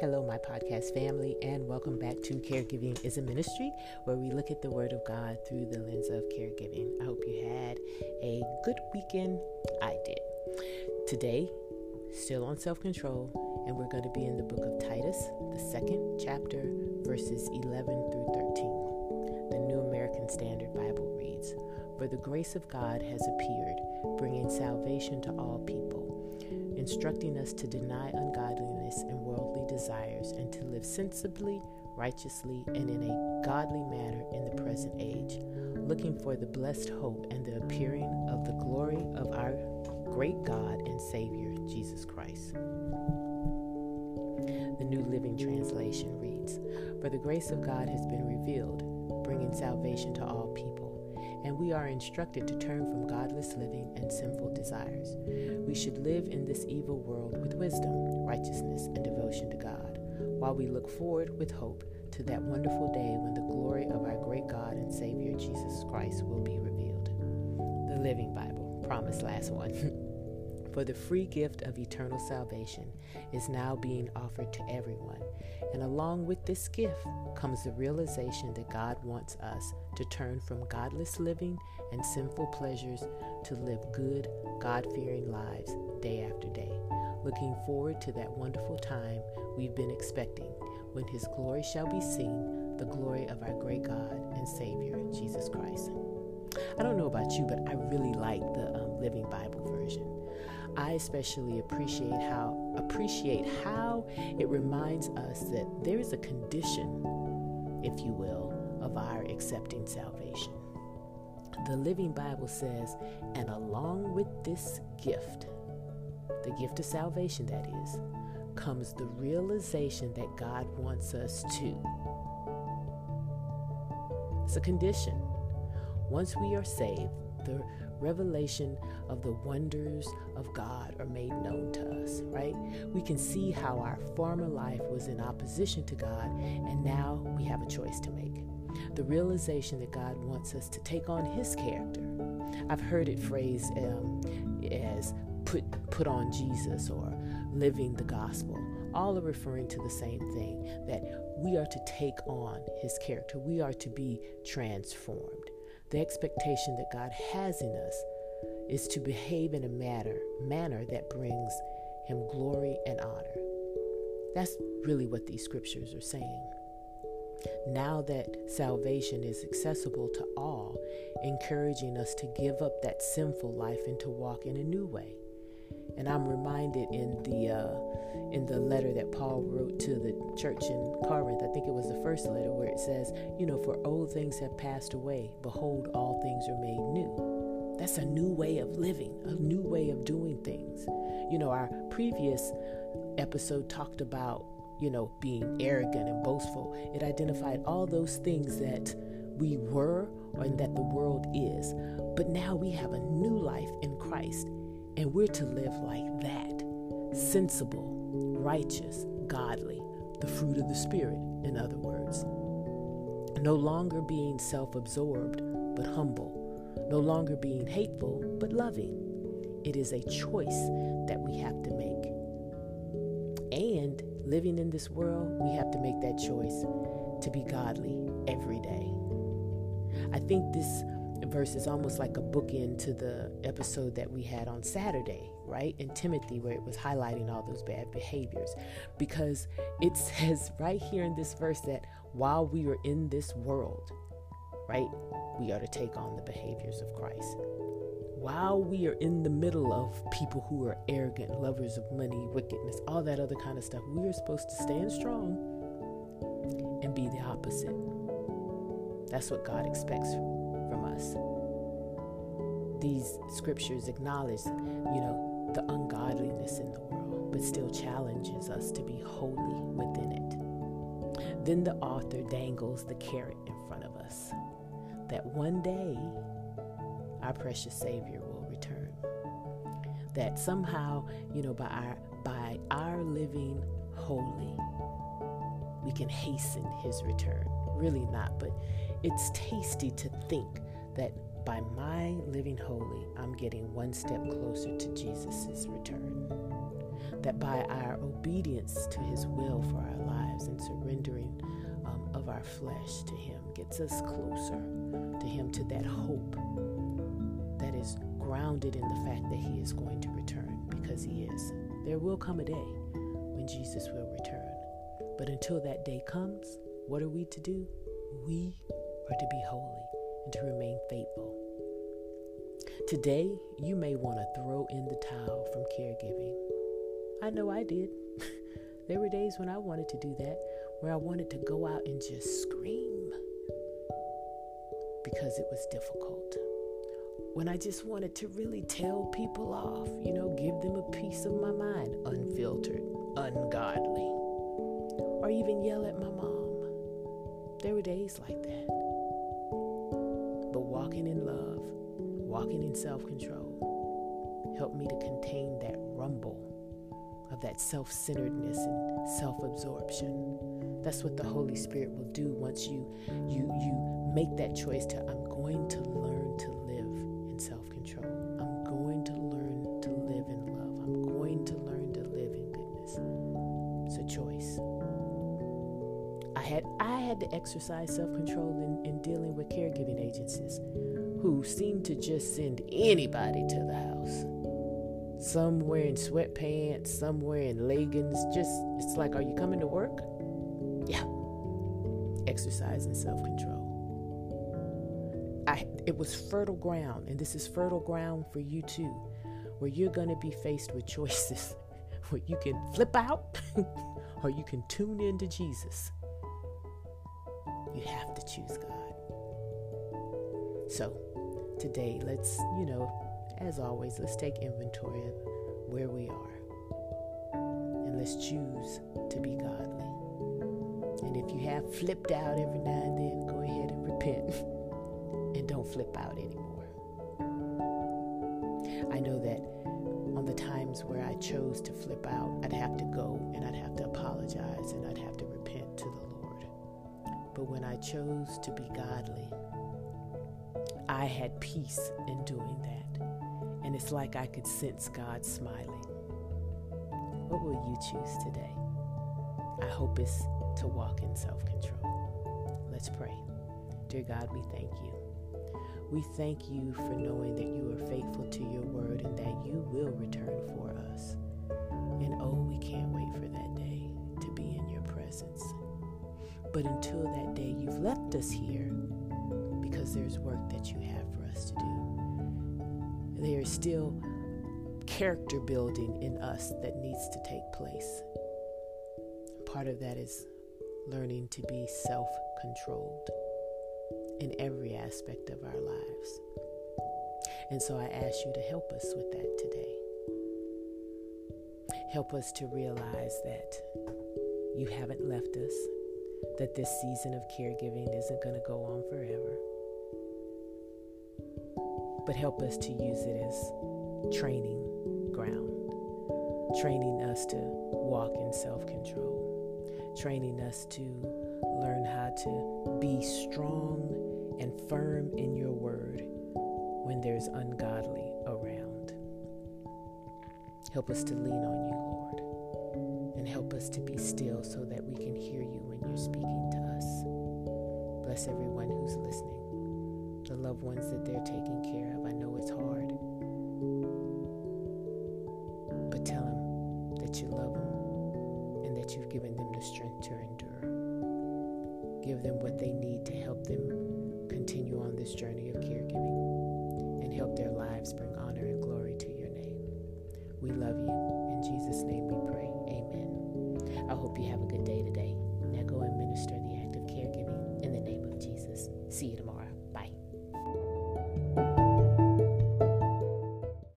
Hello, my podcast family, and welcome back to Caregiving is a Ministry, where we look at the Word of God through the lens of caregiving. I hope you had a good weekend. I did. Today, still on self control, and we're going to be in the book of Titus, the second chapter, verses 11 through 13. The New American Standard Bible reads For the grace of God has appeared, bringing salvation to all people instructing us to deny ungodliness desires and to live sensibly, righteously, and in a godly manner in the present age, looking for the blessed hope and the appearing of the glory of our great God and Savior, Jesus Christ. The New Living Translation reads For the grace of God has been revealed, bringing salvation to all people and we are instructed to turn from godless living and sinful desires. We should live in this evil world with wisdom, righteousness, and devotion to God, while we look forward with hope to that wonderful day when the glory of our great God and Savior Jesus Christ will be revealed. The Living Bible, promise last one. For the free gift of eternal salvation is now being offered to everyone. And along with this gift comes the realization that God wants us to turn from godless living and sinful pleasures to live good, God fearing lives day after day, looking forward to that wonderful time we've been expecting when His glory shall be seen, the glory of our great God and Savior, Jesus Christ. I don't know about you, but I really like the um, Living Bible version. I especially appreciate how appreciate how it reminds us that there is a condition, if you will, of our accepting salvation. The Living Bible says, and along with this gift, the gift of salvation that is, comes the realization that God wants us to. It's a condition. Once we are saved, the revelation of the wonders of God are made known to us, right? We can see how our former life was in opposition to God, and now we have a choice to make. The realization that God wants us to take on His character. I've heard it phrased um, as put put on Jesus or living the gospel. All are referring to the same thing that we are to take on His character. We are to be transformed. The expectation that God has in us is to behave in a manner, manner that brings him glory and honor. That's really what these scriptures are saying. Now that salvation is accessible to all, encouraging us to give up that sinful life and to walk in a new way. And I'm reminded in the uh, in the letter that Paul wrote to the church in Corinth, I think it was the first letter where it says, you know, for old things have passed away, behold, all things are made new. That's a new way of living, a new way of doing things. You know, our previous episode talked about, you know, being arrogant and boastful. It identified all those things that we were and that the world is. But now we have a new life in Christ and we're to live like that sensible, righteous, godly, the fruit of the Spirit, in other words. No longer being self absorbed, but humble. No longer being hateful, but loving. It is a choice that we have to make. And living in this world, we have to make that choice to be godly every day. I think this verse is almost like a bookend to the episode that we had on Saturday, right? In Timothy, where it was highlighting all those bad behaviors. Because it says right here in this verse that while we are in this world, right, we are to take on the behaviors of Christ. While we are in the middle of people who are arrogant, lovers of money, wickedness, all that other kind of stuff, we are supposed to stand strong and be the opposite. That's what God expects. These scriptures acknowledge, you know, the ungodliness in the world, but still challenges us to be holy within it. Then the author dangles the carrot in front of us that one day our precious Savior will return. That somehow, you know, by our by our living holy, we can hasten his return. Really not, but it's tasty to think that by my living holy, I'm getting one step closer to Jesus' return. that by our obedience to His will for our lives and surrendering um, of our flesh to Him gets us closer to Him, to that hope that is grounded in the fact that He is going to return because He is. There will come a day when Jesus will return. But until that day comes, what are we to do? We are to be holy and to remain faithful. Today, you may want to throw in the towel from caregiving. I know I did. there were days when I wanted to do that, where I wanted to go out and just scream because it was difficult. When I just wanted to really tell people off, you know, give them a piece of my mind, unfiltered, ungodly, or even yell at my mom. There were days like that. Walking in love, walking in self control, helped me to contain that rumble of that self centeredness and self absorption. That's what the Holy Spirit will do once you, you, you make that choice to, I'm going to learn had I had to exercise self-control in, in dealing with caregiving agencies who seemed to just send anybody to the house. Some wearing sweatpants, some wearing leggings. Just, it's like, are you coming to work? Yeah. Exercising self control. I, it was fertile ground, and this is fertile ground for you too, where you're going to be faced with choices where you can flip out or you can tune into Jesus. You have to choose God. So, today, let's, you know, as always, let's take inventory of where we are. And let's choose to be godly. And if you have flipped out every now and then, go ahead and repent and don't flip out anymore. I know that on the times where I chose to flip out, I'd have to go and I'd have to apologize and I'd have to repent to the Lord. But when I chose to be godly, I had peace in doing that. And it's like I could sense God smiling. What will you choose today? I hope it's to walk in self control. Let's pray. Dear God, we thank you. We thank you for knowing that you are faithful to your word and that you will return for us. But until that day, you've left us here because there's work that you have for us to do. There is still character building in us that needs to take place. Part of that is learning to be self controlled in every aspect of our lives. And so I ask you to help us with that today. Help us to realize that you haven't left us, that this season of caregiving isn't going to go on forever. But help us to use it as training ground, training us to walk in self control, training us to learn how to be strong and firm in your word when there's ungodly around. Help us to lean on you, Lord, and help us to be still so that we can hear you when you're speaking to us. Bless everyone who's listening, the loved ones that they're taking care of. I know it's hard, but tell them that you love them and that you've given them the strength to endure. Give them what they need to help them continue on this journey of caregiving and help their lives bring honor and glory to your name. We love you. In Jesus' name hope you have a good day today.